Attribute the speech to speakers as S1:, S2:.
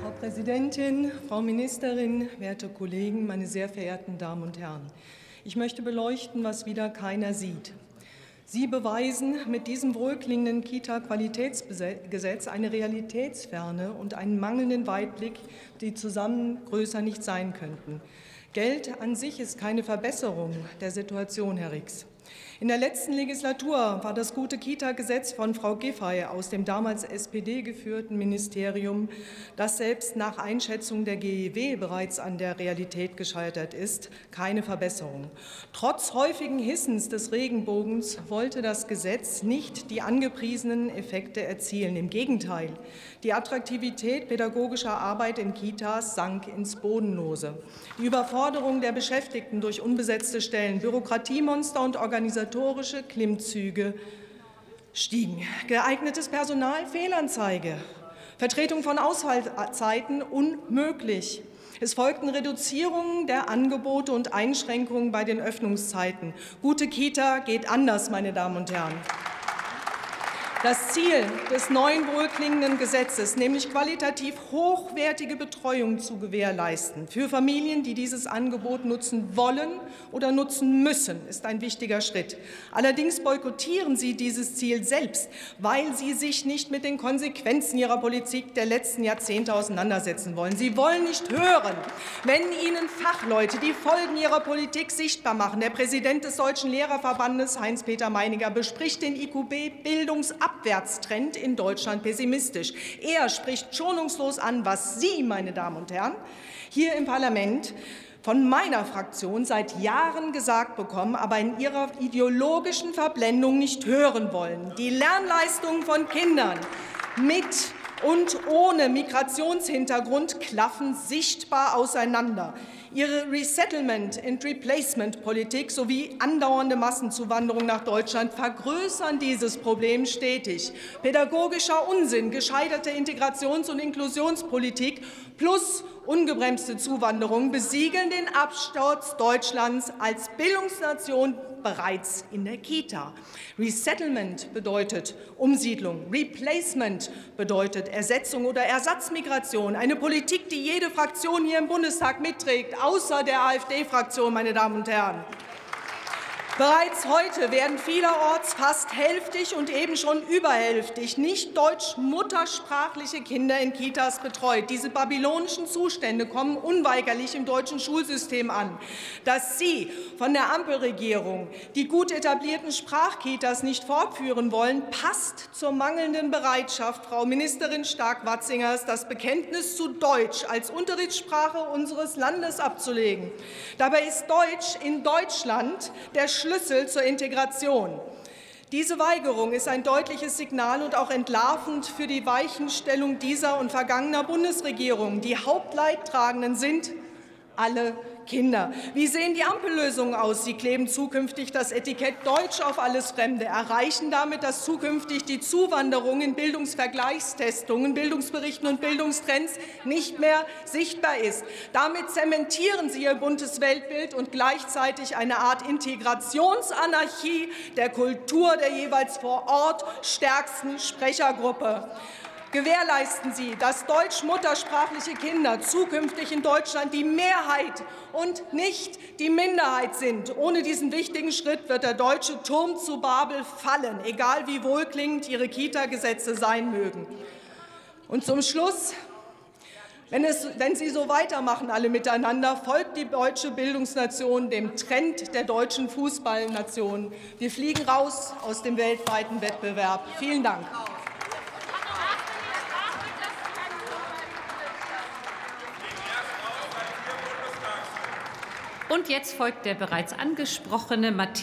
S1: Frau Präsidentin, Frau Ministerin, werte Kollegen, meine sehr verehrten Damen und Herren! Ich möchte beleuchten, was wieder keiner sieht. Sie beweisen mit diesem wohlklingenden Kita-Qualitätsgesetz eine Realitätsferne und einen mangelnden Weitblick, die zusammen größer nicht sein könnten. Geld an sich ist keine Verbesserung der Situation, Herr Rix. In der letzten Legislatur war das gute Kita-Gesetz von Frau Giffey aus dem damals SPD geführten Ministerium, das selbst nach Einschätzung der GEW bereits an der Realität gescheitert ist, keine Verbesserung. Trotz häufigen Hissens des Regenbogens wollte das Gesetz nicht die angepriesenen Effekte erzielen. Im Gegenteil, die Attraktivität pädagogischer Arbeit in Kitas sank ins Bodenlose. Die Überforderung der Beschäftigten durch unbesetzte Stellen, Bürokratiemonster und organisatorische Klimmzüge stiegen. Geeignetes Personal Fehlanzeige. Vertretung von Ausfallzeiten unmöglich. Es folgten Reduzierungen der Angebote und Einschränkungen bei den Öffnungszeiten. Gute Kita geht anders, meine Damen und Herren. Das Ziel des neuen wohlklingenden Gesetzes, nämlich qualitativ hochwertige Betreuung zu gewährleisten für Familien, die dieses Angebot nutzen wollen oder nutzen müssen, ist ein wichtiger Schritt. Allerdings boykottieren Sie dieses Ziel selbst, weil Sie sich nicht mit den Konsequenzen Ihrer Politik der letzten Jahrzehnte auseinandersetzen wollen. Sie wollen nicht hören, wenn Ihnen Fachleute die Folgen Ihrer Politik sichtbar machen. Der Präsident des Deutschen Lehrerverbandes, Heinz-Peter Meininger, bespricht den IQB Bildungsabschluss Abwärtstrend in Deutschland pessimistisch. Er spricht schonungslos an, was Sie, meine Damen und Herren, hier im Parlament von meiner Fraktion seit Jahren gesagt bekommen, aber in ihrer ideologischen Verblendung nicht hören wollen. Die Lernleistungen von Kindern mit und ohne Migrationshintergrund klaffen sichtbar auseinander. Ihre Resettlement- and Replacement-Politik sowie andauernde Massenzuwanderung nach Deutschland vergrößern dieses Problem stetig. Pädagogischer Unsinn, gescheiterte Integrations- und Inklusionspolitik plus ungebremste Zuwanderung besiegeln den Absturz Deutschlands als Bildungsnation bereits in der Kita. Resettlement bedeutet Umsiedlung, Replacement bedeutet Ersetzung oder Ersatzmigration, eine Politik, die jede Fraktion hier im Bundestag mitträgt, außer der AfD-Fraktion, meine Damen und Herren. Bereits heute werden vielerorts fast hälftig und eben schon überhälftig nicht deutsch-muttersprachliche Kinder in Kitas betreut. Diese babylonischen Zustände kommen unweigerlich im deutschen Schulsystem an. Dass Sie von der Ampelregierung die gut etablierten Sprachkitas nicht fortführen wollen, passt zur mangelnden Bereitschaft Frau Ministerin Stark-Watzingers, das Bekenntnis zu Deutsch als Unterrichtssprache unseres Landes abzulegen. Dabei ist Deutsch in Deutschland der Schlüssel zur Integration. Diese Weigerung ist ein deutliches Signal und auch entlarvend für die Weichenstellung dieser und vergangener Bundesregierung. Die Hauptleidtragenden sind alle Kinder. Wie sehen die Ampellösungen aus? Sie kleben zukünftig das Etikett Deutsch auf alles Fremde, erreichen damit, dass zukünftig die Zuwanderung in Bildungsvergleichstestungen, Bildungsberichten und Bildungstrends nicht mehr sichtbar ist. Damit zementieren Sie Ihr buntes Weltbild und gleichzeitig eine Art Integrationsanarchie der Kultur der jeweils vor Ort stärksten Sprechergruppe. Gewährleisten Sie, dass deutsch-muttersprachliche Kinder zukünftig in Deutschland die Mehrheit und nicht die Minderheit sind. Ohne diesen wichtigen Schritt wird der deutsche Turm zu Babel fallen, egal wie wohlklingend Ihre Kita-Gesetze sein mögen. Und zum Schluss wenn, es, wenn, Sie so weitermachen, alle miteinander, folgt die deutsche Bildungsnation dem Trend der deutschen Fußballnation. Wir fliegen raus aus dem weltweiten Wettbewerb. Vielen Dank.
S2: Und jetzt folgt der bereits angesprochene Matthias